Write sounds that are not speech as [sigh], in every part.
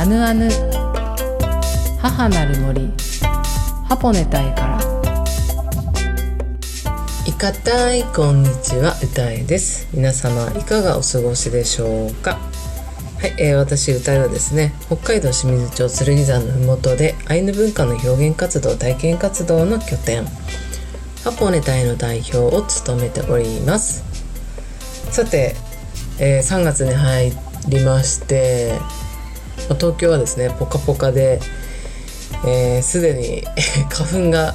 アヌアヌ。母なる森。ハポネタイから。いかたいこんにちは。歌えです。皆様いかがお過ごしでしょうか？はい、えー、私歌えはですね北海道清水町剣山のふもとでアイヌ文化の表現活動体験活動の拠点。ハポネタイの代表を務めております。さて、えー、3月に入りましてま東京はですねポカポカですで、[laughs] ー、に花粉が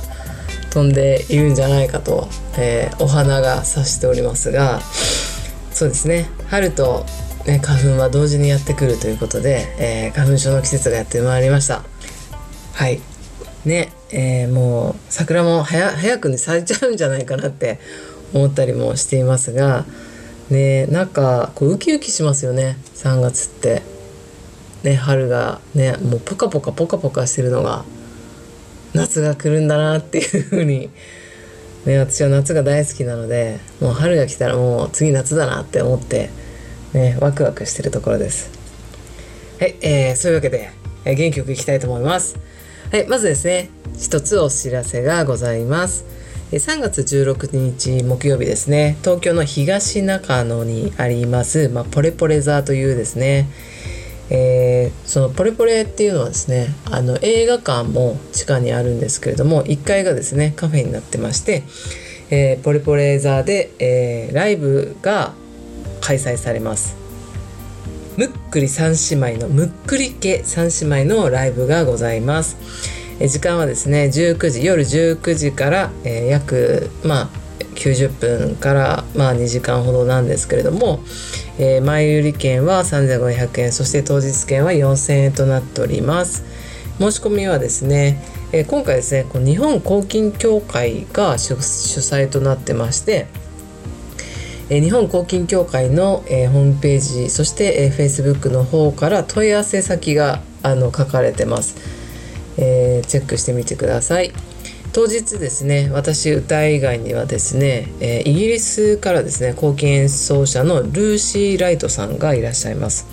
飛んでいるんじゃないかと、えー、お花が指しておりますがそうですね春と、ね、花粉は同時にやってくるということで、えー、花粉症の季節がやってまいりました。はい。ねえー、もう桜も早くに咲いちゃうんじゃないかなって思ったりもしていますがねなんかこうウキウキしますよね3月って。ね春がねもうポカポカポカポカしてるのが夏が来るんだなっていうふうにね私は夏が大好きなのでもう春が来たらもう次夏だなって思ってねワクワクしてるところです。はい、えー、そういうわけで、えー、元気よくいきたいと思います。はいまずですね一つお知らせがございます。3月16日木曜日ですね。東京の東中野にあります、まあ、ポレポレ座というですね、えー、そのポレポレっていうのはですねあの映画館も地下にあるんですけれども1階がですねカフェになってまして、えー、ポレポレ座で、えー、ライブが開催されます。むっくり三姉妹のむっくり家三姉妹のライブがございます。え時間はですね19時夜19時から、えー、約まあ90分から、まあ、2時間ほどなんですけれども、えー、前売り券は3500円そして当日券は4000円となっております。申し込みはですね、えー、今回ですねこの日本抗菌協会が主催となってましてえ日本抗菌協会の、えー、ホームページそして、えー、Facebook の方から問い合わせ先があの書かれてます。えー、チェックしてみてください。当日ですね私歌以外にはですね、えー、イギリスからですね貢献演奏者のルーシー・ライトさんがいらっしゃいます、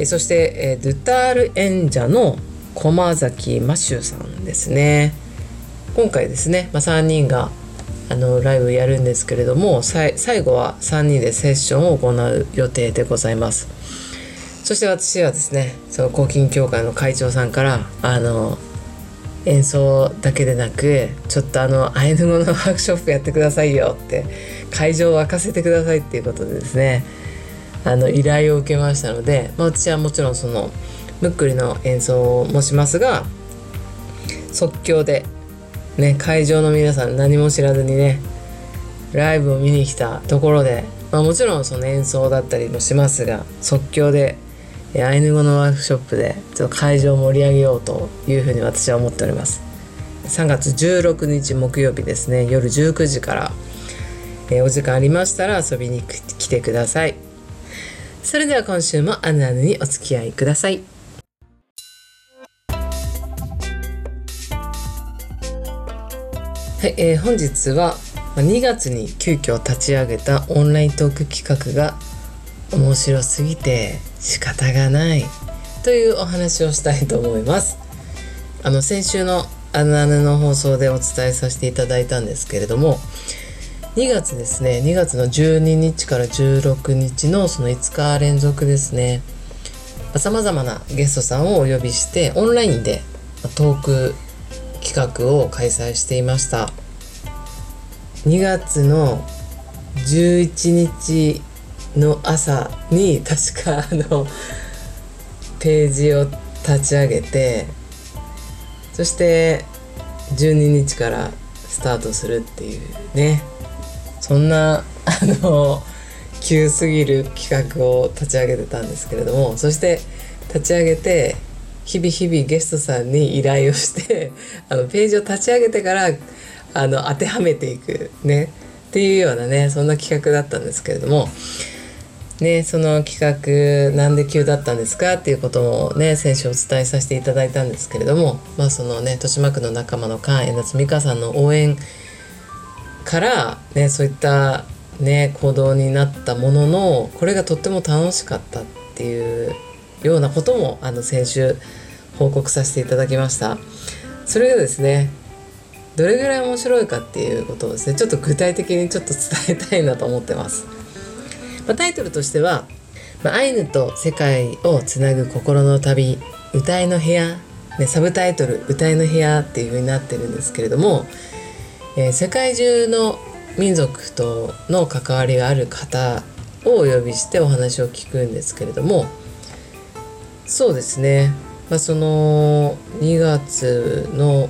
えー、そして、えー、ドゥタール演者の駒崎マシュさんですね。今回ですね、まあ、3人があのライブやるんですけれども最後は3人でセッションを行う予定でございます。そして私はですねその抗菌協会の会長さんからあの演奏だけでなくちょっとあのアイヌ語のワークショップやってくださいよって会場を沸かせてくださいっていうことでですねあの依頼を受けましたので、まあ、私はもちろんそのムックリの演奏もしますが即興で、ね、会場の皆さん何も知らずにねライブを見に来たところで、まあ、もちろんその演奏だったりもしますが即興でアイヌ語のワークショップでちょっと会場を盛り上げようというふうに私は思っております。3月16日木曜日ですね。夜19時から、えー、お時間ありましたら遊びに来てください。それでは今週もアヌアヌにお付き合いください。はい、えー、本日は2月に急遽立ち上げたオンライントーク企画が面白すぎて仕方がないというお話をしたいと思います。あの先週のあのあのの放送でお伝えさせていただいたんですけれども2月ですね2月の12日から16日のその5日連続ですねさまざまなゲストさんをお呼びしてオンラインでトーク企画を開催していました。2月の11日の朝に確かあのページを立ち上げてそして12日からスタートするっていうね。そんなあの急すぎる企画を立ち上げてたんですけれどもそして立ち上げて日々日々ゲストさんに依頼をして [laughs] あのページを立ち上げてからあの当てはめていくね。っていうようなねそんな企画だったんですけれどもね、その企画なんで急だったんですかっていうことをね先週お伝えさせていただいたんですけれどもまあそのね豊島区の仲間の菅江夏美香さんの応援からねそういったね行動になったもののこれがとっても楽しかったっていうようなこともあの先週報告させていただきました。それがですねどれぐらい面白いかっていうことをですねちょっと具体的にちょっと伝えたいなと思ってます、まあ、タイトルとしては「まあ、アイヌと世界をつなぐ心の旅歌いの部屋」ね、サブタイトル「歌いの部屋」っていう風になってるんですけれども、えー、世界中の民族との関わりがある方をお呼びしてお話を聞くんですけれどもそうですね、まあ、その2月の、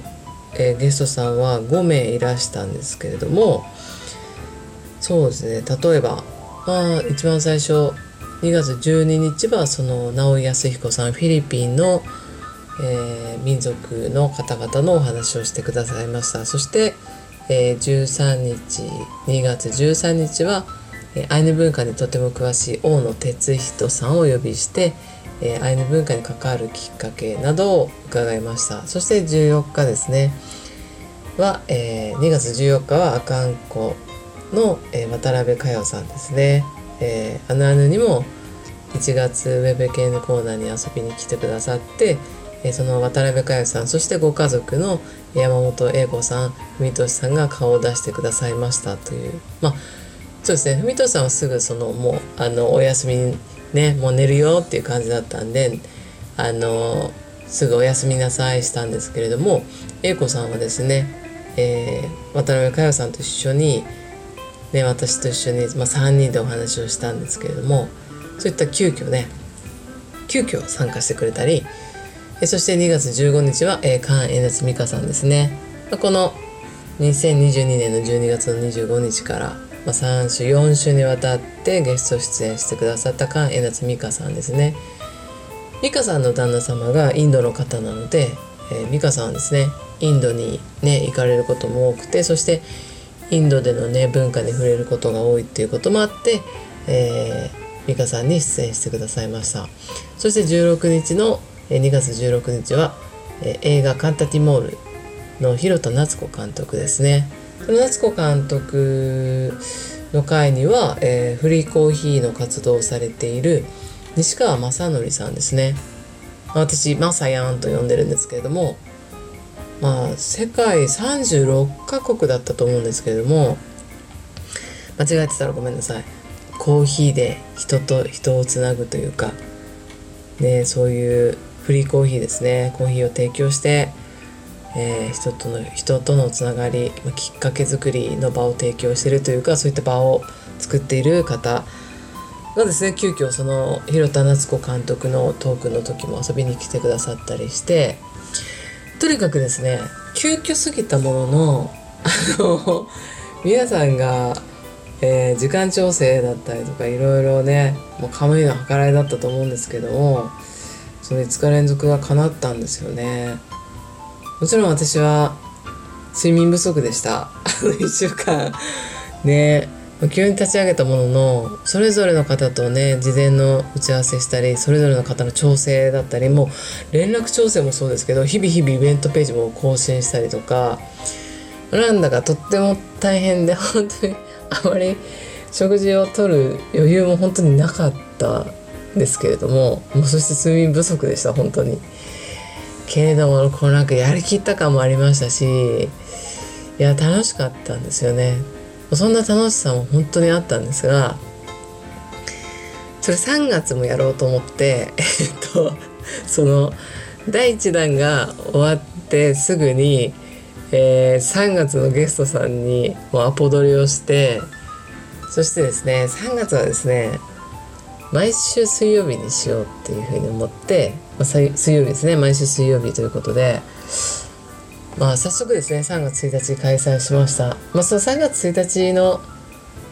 えー、ゲストさんは5名いらしたんですけれどもそうですね。例えば、まあ、一番最初2月12日はその直井康彦さんフィリピンの、えー、民族の方々のお話をしてくださいました。そして、えー、13日2月13日は、えー、アイヌ文化にとても詳しい大野哲人さんをお呼びして、えー、アイヌ文化に関わるきっかけなどを伺いました。そして14日ですね。は、えー、2月14日は阿寒湖の、えー、渡辺佳代さんですね、えー、あのあぬにも1月ウェブ系のコーナーに遊びに来てくださって、えー、その渡辺佳代さんそしてご家族の山本英子さん文俊さんが顔を出してくださいましたという。まあそうですね。文俊さんはすぐそのもうあのお休みねもう寝るよっていう感じだったんであのすぐお休みなさいしたんですけれども英子さんはですね、えー、渡辺佳代さんと一緒に、ね、私と一緒に、まあ、3人でお話をしたんですけれどもそういった急遽ね急遽参加してくれたりそして2月15日は、えー、関江夏美香さんですね、この2022年の12月の25日からまあ、3週4週にわたってゲスト出演してくださった菅江夏美香さんですね。美香さんの旦那様がインドの方なので、えー、美香さんはですねインドにね行かれることも多くてそしてインドでのね文化に触れることが多いっていうこともあって、えー、美香さんに出演してくださいました。そして16日の2月16日は、え、映画「カンタティモール」の広田夏子監督ですね。その夏子監督の会には、えー、フリーコーヒーの活動をされている西川正則さんですね。私マサヤンと呼んでるんですけれどもまあ世界36カ国だったと思うんですけれども間違えてたらごめんなさい。コーヒーで人と人をつなぐというかねそういうフリーコーヒーですね。コーヒーを提供してえー、人との人とのつながりまきっかけ作りの場を提供してるというかそういった場を作っている方がですね急遽その広田夏子監督のトークの時も遊びに来てくださったりしてとにかくですね急遽すぎたもののあの皆さんが、えー、時間調整だったりとかいろいろねもうカムイの計らいだったと思うんですけどもその5日連続が叶ったんですよね。もちろん私は睡眠不足でしたあの1週間ね急に立ち上げたもののそれぞれの方とね事前の打ち合わせしたりそれぞれの方の調整だったりもう連絡調整もそうですけど日々日々イベントページも更新したりとかなんだかとっても大変で本当にあまり食事をとる余裕も本当になかったんですけれどももうそして睡眠不足でした本当に。けれどもこうなんかやりきった感もありましたしいや楽しかったんですよねそんな楽しさも本当にあったんですがそれ3月もやろうと思って [laughs] えっとその第1弾が終わってすぐに、えー、3月のゲストさんにもうアポ取りをしてそしてですね3月はですね毎週水曜日にしようっていうふうに思ってまあ、水曜日ですね毎週水曜日ということで、まあ、早速ですね3月1日開催しました、まあ、その3月1日の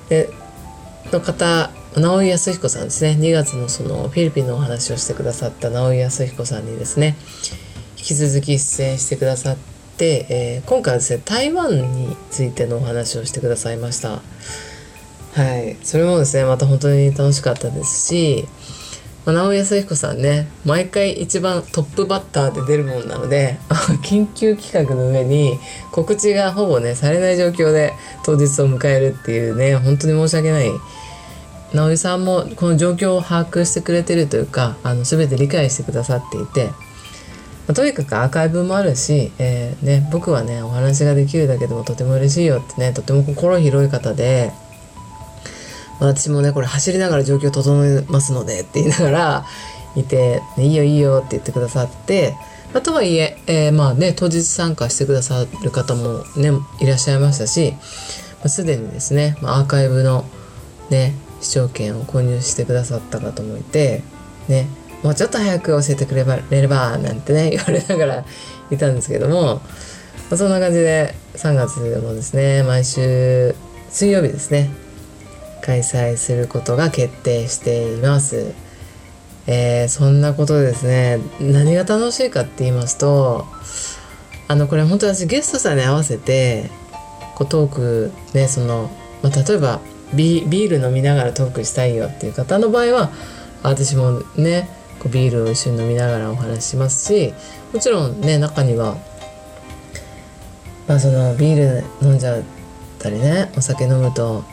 での方直井康彦さんですね。2月のそのフィリピンのお話をしてくださった直井康彦さんにですね引き続き出演してくださって、えー、今回はですね台湾についてのお話をしてくださいました。はい。それもですねまた本当に楽しかったですし、直井康彦さんね毎回一番トップバッターで出るもんなので [laughs] 緊急企画の上に告知がほぼねされない状況で当日を迎えるっていうね本当に申し訳ない直井さんもこの状況を把握してくれてるというかあの全て理解してくださっていて、まあ、とにかくアーカイブもあるし、えーね、僕はねお話ができるだけでもとても嬉しいよってねとても心広い方で。私もねこれ走りながら状況整えますのでって言いながらいて、ね、いいよいいよって言ってくださってまあ、とはいええー、まあね当日参加してくださる方もねいらっしゃいましたし、まあ、すでにですね、ま、アーカイブのね視聴券を購入してくださった方もいてねもうちょっと早く教えてくれればなんてね [laughs] 言われながらいたんですけども、まあ、そんな感じで3月もですね毎週水曜日ですね開催することが決定しています。えー、そんなことですね何が楽しいかって言いますとあのこれ本当私ゲストさんに合わせてこうトークねその、まあ、例えばビビール飲みながらトークしたいよっていう方の場合は私もねこうビールを一緒に飲みながらお話ししますしもちろんね中には、まあ、そのビール飲んじゃったりねお酒飲むと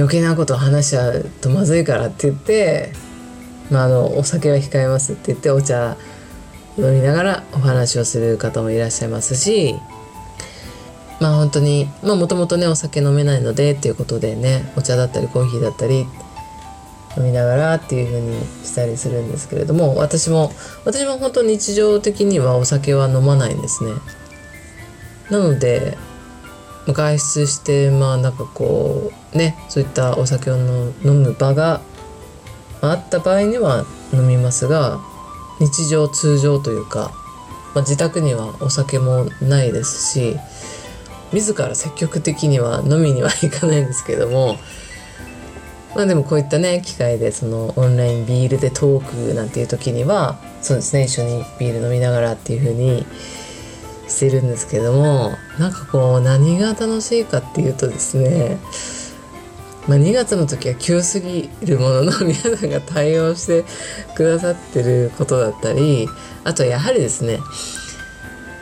余計なことを話しちゃうとまずいからって言ってまあ、あのお酒は控えますって言ってお茶飲みながらお話をする方もいらっしゃいますしまあ本当にまあもともとねお酒飲めないのでっていうことでねお茶だったりコーヒーだったり飲みながらっていう風にしたりするんですけれども私も私も本当日常的にはお酒は飲まないんですね。なので外出してまあなんかこうねそういったお酒を飲む場があった場合には飲みますが日常通常というか、まあ、自宅にはお酒もないですし自ら積極的には飲みには行かないんですけどもまあでもこういったね機会でそのオンラインビールでトークなんていう時にはそうですね一緒にビール飲みながらっていう風にしてるんですけどもなんかこう何が楽しいかっていうとですねまあ、2月の時は急すぎるものの皆さんが対応してくださってることだったりあとやはりですね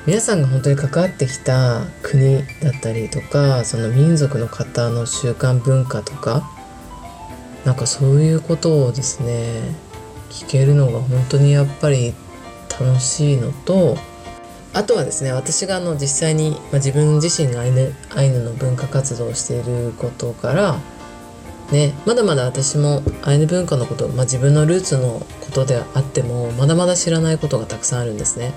皆さんが本当に関わってきた国だったりとかその民族の方の習慣文化とかなんかそういうことをですね聞けるのが本当にやっぱり楽しいのとあとはですね私があの実際に、まあ、自分自身がアイヌアイヌの文化活動をしていることからね、まだまだ私もアイヌ文化のこと、まあ、自分のルーツのことであってもまだまだ知らないことがたくさんあるんですね。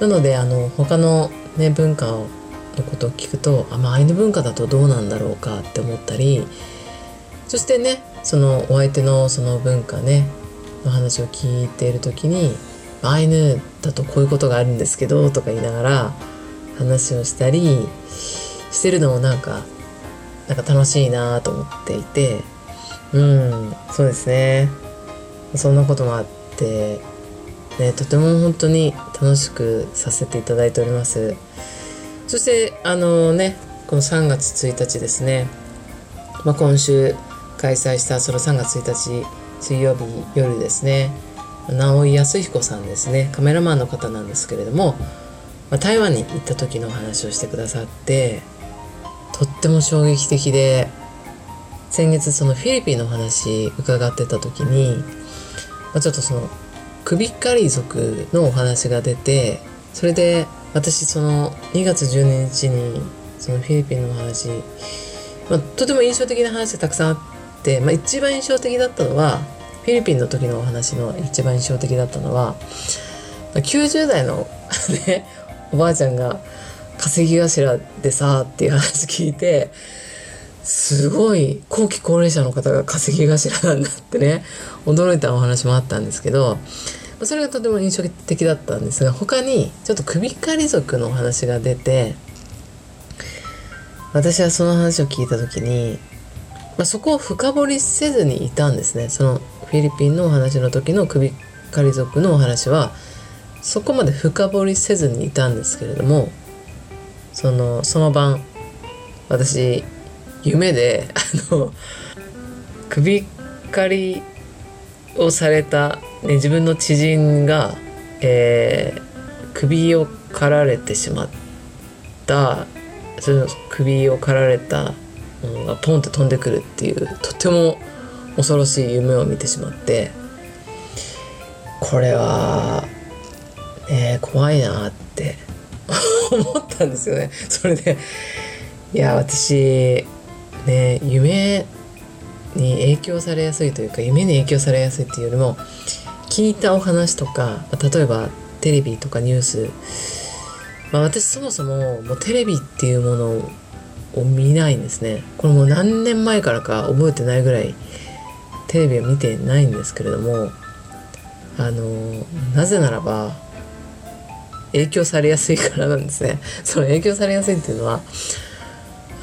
なのであの他の、ね、文化のことを聞くとあ、まあ、アイヌ文化だとどうなんだろうかって思ったりそしてねそのお相手のその文化ねの話を聞いている時にアイヌだとこういうことがあるんですけどとか言いながら話をしたりしてるのもなんかなんか楽しいなと思っていてうんそうですね。そんなこともあって、ね、とても本当に楽しくさせていただいております。そしてあのねこの3月1日ですね、まあ、今週開催したその3月1日水曜日夜ですね。直井康彦さんですね。カメラマンの方なんですけれども、まあ、台湾に行った時のお話をしてくださってとっても衝撃的で先月そのフィリピンの話伺ってた時に、まあ、ちょっとその首狩り族のお話が出てそれで私その2月12日にそのフィリピンのお話、まあ、とても印象的な話がたくさんあって、まあ、一番印象的だったのはフィリピンの時のお話の一番印象的だったのは90代の [laughs] ねおばあちゃんが稼ぎ頭でさっていう話聞いてすごい後期高齢者の方が稼ぎ頭なんだってね驚いたお話もあったんですけどそれがとても印象的だったんですが他にちょっと首狩り族のお話が出て私はその話を聞いた時に、まあ、そこを深掘りせずにいたんですね。そのフィリピンのお話の時の首狩り族のお話はそこまで深掘りせずにいたんですけれどもそのその晩私夢であの首刈りをされた、ね、自分の知人が、えー、首を刈られてしまったその首を刈られたものがポンって飛んでくるっていうとても恐ろしい夢を見てしまってこれは、ね、怖いなって [laughs] 思ったんですよね。それでいや私ね夢に影響されやすいというか夢に影響されやすいっていうよりも聞いたお話とか例えばテレビとかニュース、まあ、私そもそももうテレビっていうものを見ないんですねこれもう何年前からか覚えてないぐらいテレビを見てないんですけれどもあのなぜならば影響されやすいからなんですね。[laughs] その影響されやすいっていうのは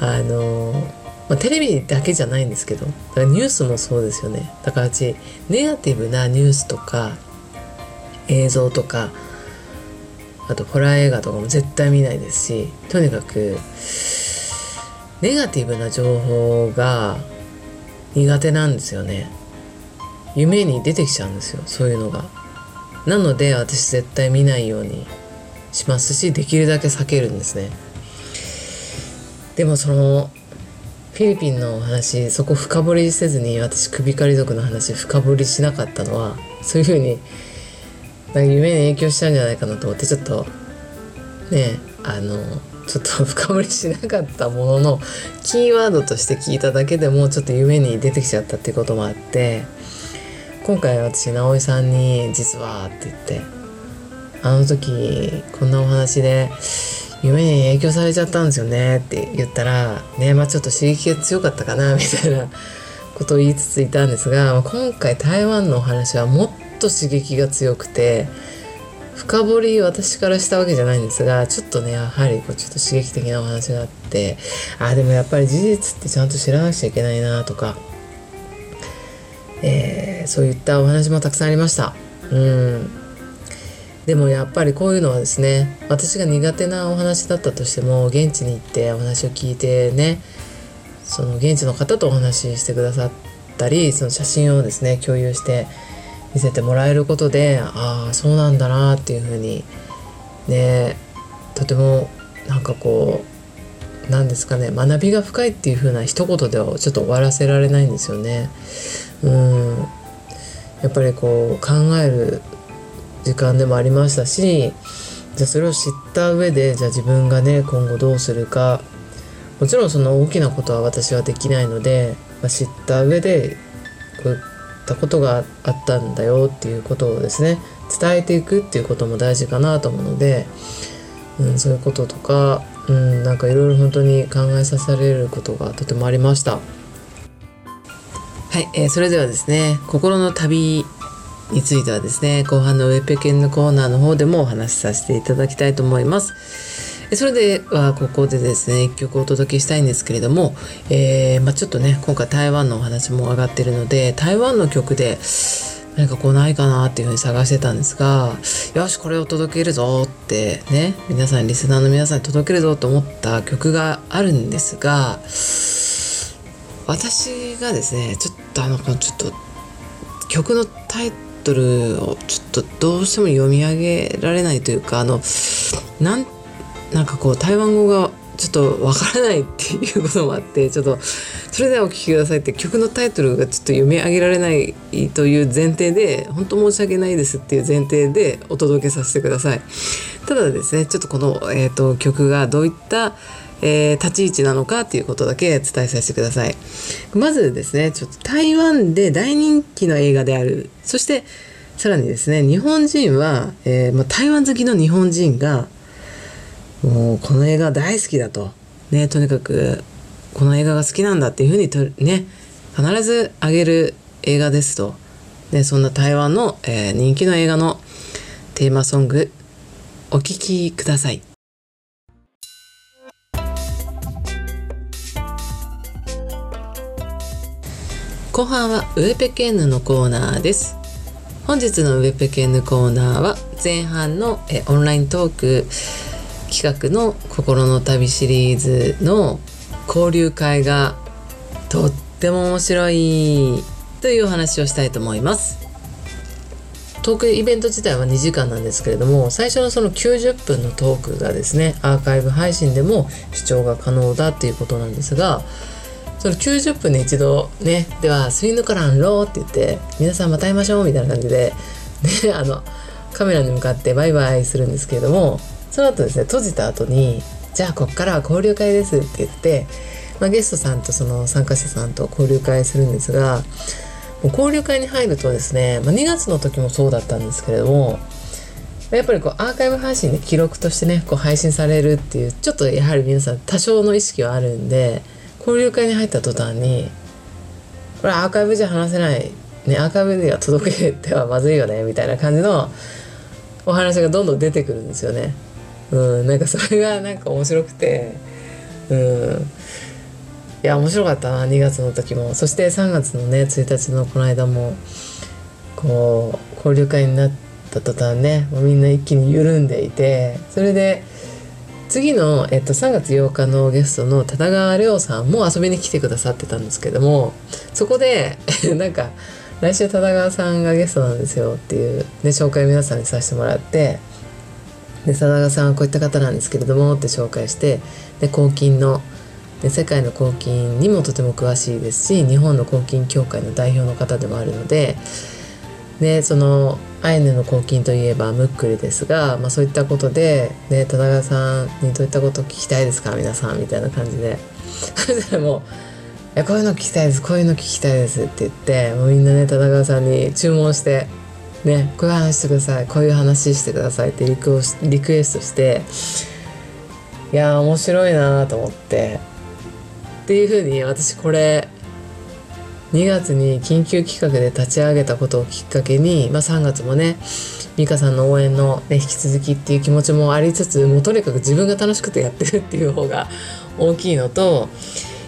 あのまあ、テレビだけじゃないんですけどだからニュースもそうですよね。だからうちネガティブなニュースとか映像とかあとホラー映画とかも絶対見ないですしとにかくネガティブな情報が苦手なんですよね。夢に出てきちゃうんですよそういうのが。なので私絶対見ないようにしますしできるだけ避けるんですね。でもそのフィリピンのお話そこ深掘りせずに私首狩り族の話深掘りしなかったのはそういうふうになんか夢に影響しちゃうんじゃないかなと思ってちょっとねあのちょっと深掘りしなかったもののキーワードとして聞いただけでもちょっと夢に出てきちゃったっていうこともあって今回私直井さんに「実は」って言ってあの時こんなお話で夢に影響されちゃったんですよねって言ったらねまあちょっと刺激が強かったかな [laughs] みたいなことを言いつついたんですが今回台湾のお話はもっと刺激が強くて深掘り私からしたわけじゃないんですがちょっとねやはりこうちょっと刺激的なお話があってあでもやっぱり事実ってちゃんと知らなくちゃいけないなとか、えー、そういったお話もたくさんありました。うんでもやっぱりこういうのはですね私が苦手なお話だったとしても現地に行ってお話を聞いてねその現地の方とお話ししてくださったりその写真をですね共有して見せてもらえることでああそうなんだなっていうふうにねとてもなんかこうなんですかね学びが深いっていう風な一言ではちょっと終わらせられないんですよね。うんやっぱりこう考える時間でもありましたしじゃあそれを知った上でじゃあ自分がね今後どうするかもちろんその大きなことは私はできないので、まあ、知った上でこうったことがあったんだよっていうことをですね伝えていくっていうことも大事かなと思うので、うん、そういうこととか、うん、なんかいろいろ本当に考えさせられることがとてもありました。はい、えー、それではですね心の旅についてはですね後半のウェペケンのコーナーの方でもお話しさせていただきたいと思います。それではここでですね一曲お届けしたいんですけれども、えー、まあ、ちょっとね今回台湾のお話も上がってるので台湾の曲で何かこうないかなっていうふうに探してたんですがよしこれを届けるぞってね皆さんリスナーの皆さんに届けるぞと思った曲があるんですが私がですねちょっとあのちょっと曲のタイトルをちょっとどうしても読み上げられないというかあのなんなんかこう台湾語がちょっとわからないっていうこともあってちょっとそれではお聴きくださいって曲のタイトルがちょっと読み上げられないという前提で本当申し訳ないですっていう前提でお届けさせてくださいただですねちょっとこの、えーと、曲がどういったえー、立ち位置なのかっていうことだけ伝えさせてください。まずですね、ちょっと台湾で大人気の映画である。そしてさらにですね、日本人は、えー、まあ、台湾好きの日本人がもうこの映画大好きだと。ね、とにかくこの映画が好きなんだっていうふうにとね、必ずあげる映画ですと。ね、そんな台湾の、えー、人気の映画のテーマソングお聴きください。後半はウェペケンヌのコーナーです。本日のウェペケンヌコーナーは前半のえオンライントーク企画の心の旅シリーズの交流会がとっても面白いというお話をしたいと思います。トークイベント自体は2時間なんですけれども最初のその90分のトークがですねアーカイブ配信でも視聴が可能だっていうことなんですがその90分に一度ねでは「スイヌカランロー」って言って「皆さんまた会いましょう」みたいな感じで、ね、あのカメラに向かってバイバイするんですけれどもその後ですね閉じた後に「じゃあこっからは交流会です」って言って、まあ、ゲストさんとその参加者さんと交流会するんですがもう交流会に入るとですね、まあ、2月の時もそうだったんですけれどもやっぱりこうアーカイブ配信で記録としてねこう配信されるっていうちょっとやはり皆さん多少の意識はあるんで交流会に入った途端にこれアーカイブじゃ話せないねアーカイブでは届けてはまずいよねみたいな感じのお話がどんどん出てくるんですよね。うん、なんかそれがなんか面白くて、うん、いや面白かったな2月の時も。そして3月のね1日のこの間もこう交流会になった途端ねもうみんな一気に緩んでいてそれで次の、えっと、3月8日のゲストの多田川亮さんも遊びに来てくださってたんですけどもそこで [laughs] なんか来週多田川さんがゲストなんですよっていう、ね、紹介を皆さんにさせてもらってで多田さんはこういった方なんですけれどもって紹介してで抗菌ので世界の抗菌にもとても詳しいですし日本の抗菌協会の代表の方でもあるのででそのアイヌの抗菌といえばムックリですが、まあ、そういったことで、ね、田中さんにどういったことを聞きたいですか？皆さんみたいな感じで。そしたらもうこういうの聞きたいですこういうの聞きたいです」って言ってもうみんなね田中さんに注文して「ねこういう話してください。こういう話してください」ってリクリクエストしていや面白いなと思って。っていうふうに私これ2月に緊急企画で立ち上げたことをきっかけに、まあ、3月もね美香さんの応援の、ね、引き続きっていう気持ちもありつつもうとにかく自分が楽しくてやってるっていう方が [laughs] 大きいのと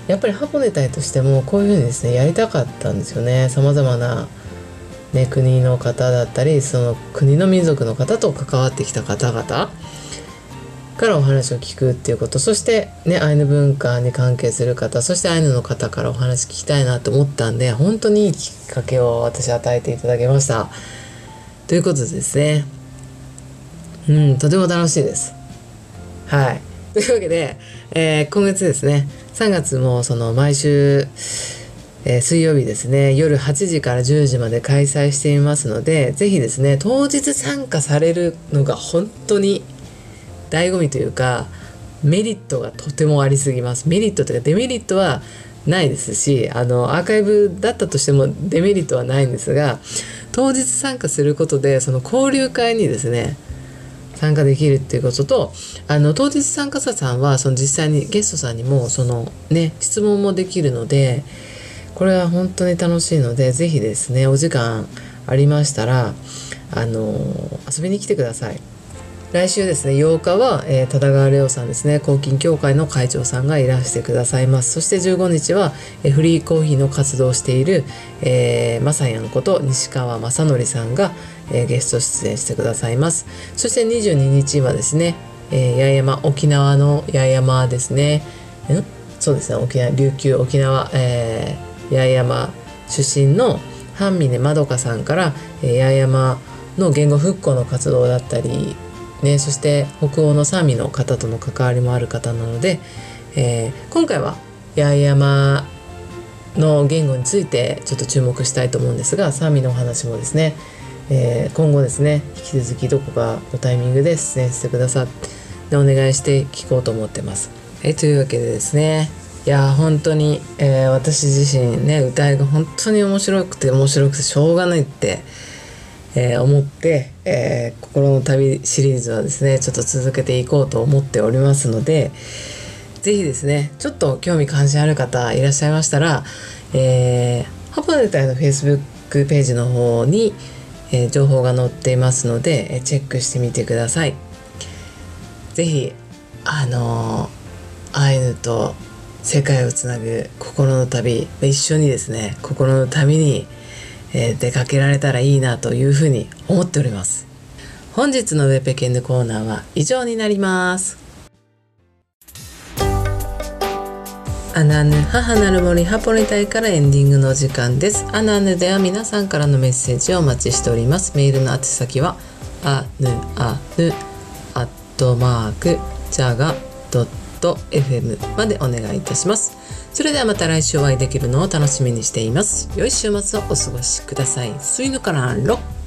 やっぱりハポネ隊としてもこういうふうにですねやりたかったんですよね。さまざまな、ね、国の方だったりその国の民族の方と関わってきた方々からお話を聞くっていうことそしてねアイヌ文化に関係する方そしてアイヌの方からお話聞きたいなと思ったんで本当にいいきっかけを私与えていただきました。ということでですね。うんとても楽しいです。はい。というわけで、えー、今月ですね3月もその毎週えー、水曜日ですね。夜8時から10時まで開催していますので是非ですね当日参加されるのが本当に醍醐味というかメリットがとてもありすぎます。メリットというかデメリットはないですしあのアーカイブだったとしてもデメリットはないんですが当日参加することでその交流会にですね参加できるっていうこととあの当日参加者さんはその実際にゲストさんにもそのね質問もできるのでこれは本当に楽しいので是非ですねお時間ありましたらあの遊びに来てください。来週ですね8日は、えー、多田川レオさんですね抗菌協会の会長さんがいらしてくださいます。そして15日は、えー、フリーコーヒーの活動をしている、えー、まさやんこと西川正則さんが、えー、ゲスト出演してくださいます。そして22日はですね、えー、八重山沖縄の八重山ですね。んそうですね沖縄琉球沖縄、えー、八重山出身の半峰まどかさんから、え、八重山の言語復興の活動だったりね、そして北欧のサーミの方との関わりもある方なので、えー、今回は八重山の言語についてちょっと注目したいと思うんですがサーミのお話もですね、えー、今後ですね引き続きどこかのタイミングで出演してくださってお願いして聞こうと思ってます。えー、というわけでですねいや本当に、えー、私自身ね歌いが本当に面白くて面白くてしょうがないってえー、思って、えー、心の旅シリーズはですねちょっと続けていこうと思っておりますので是非ですねちょっと興味関心ある方いらっしゃいましたら、えー、ハポネタイの Facebook ページの方に、え、情報が載っていますので、え、チェックしてみてください。是非あのアイヌと世界をつなぐ心の旅一緒にですね心の旅にえー、出かけられたらいいなというふうに思っております。本日のウェペケンヌコーナーは以上になります。アナヌ母なる森ハポリ隊からエンディングの時間です。アナヌでは皆さんからのメッセージをお待ちしております。メールの宛先はアヌアヌアットマークジャガドット FM までお願いいたします。それではまた来週お会いできるのを楽しみにしています。良い週末をお過ごしください。スイヌからロッ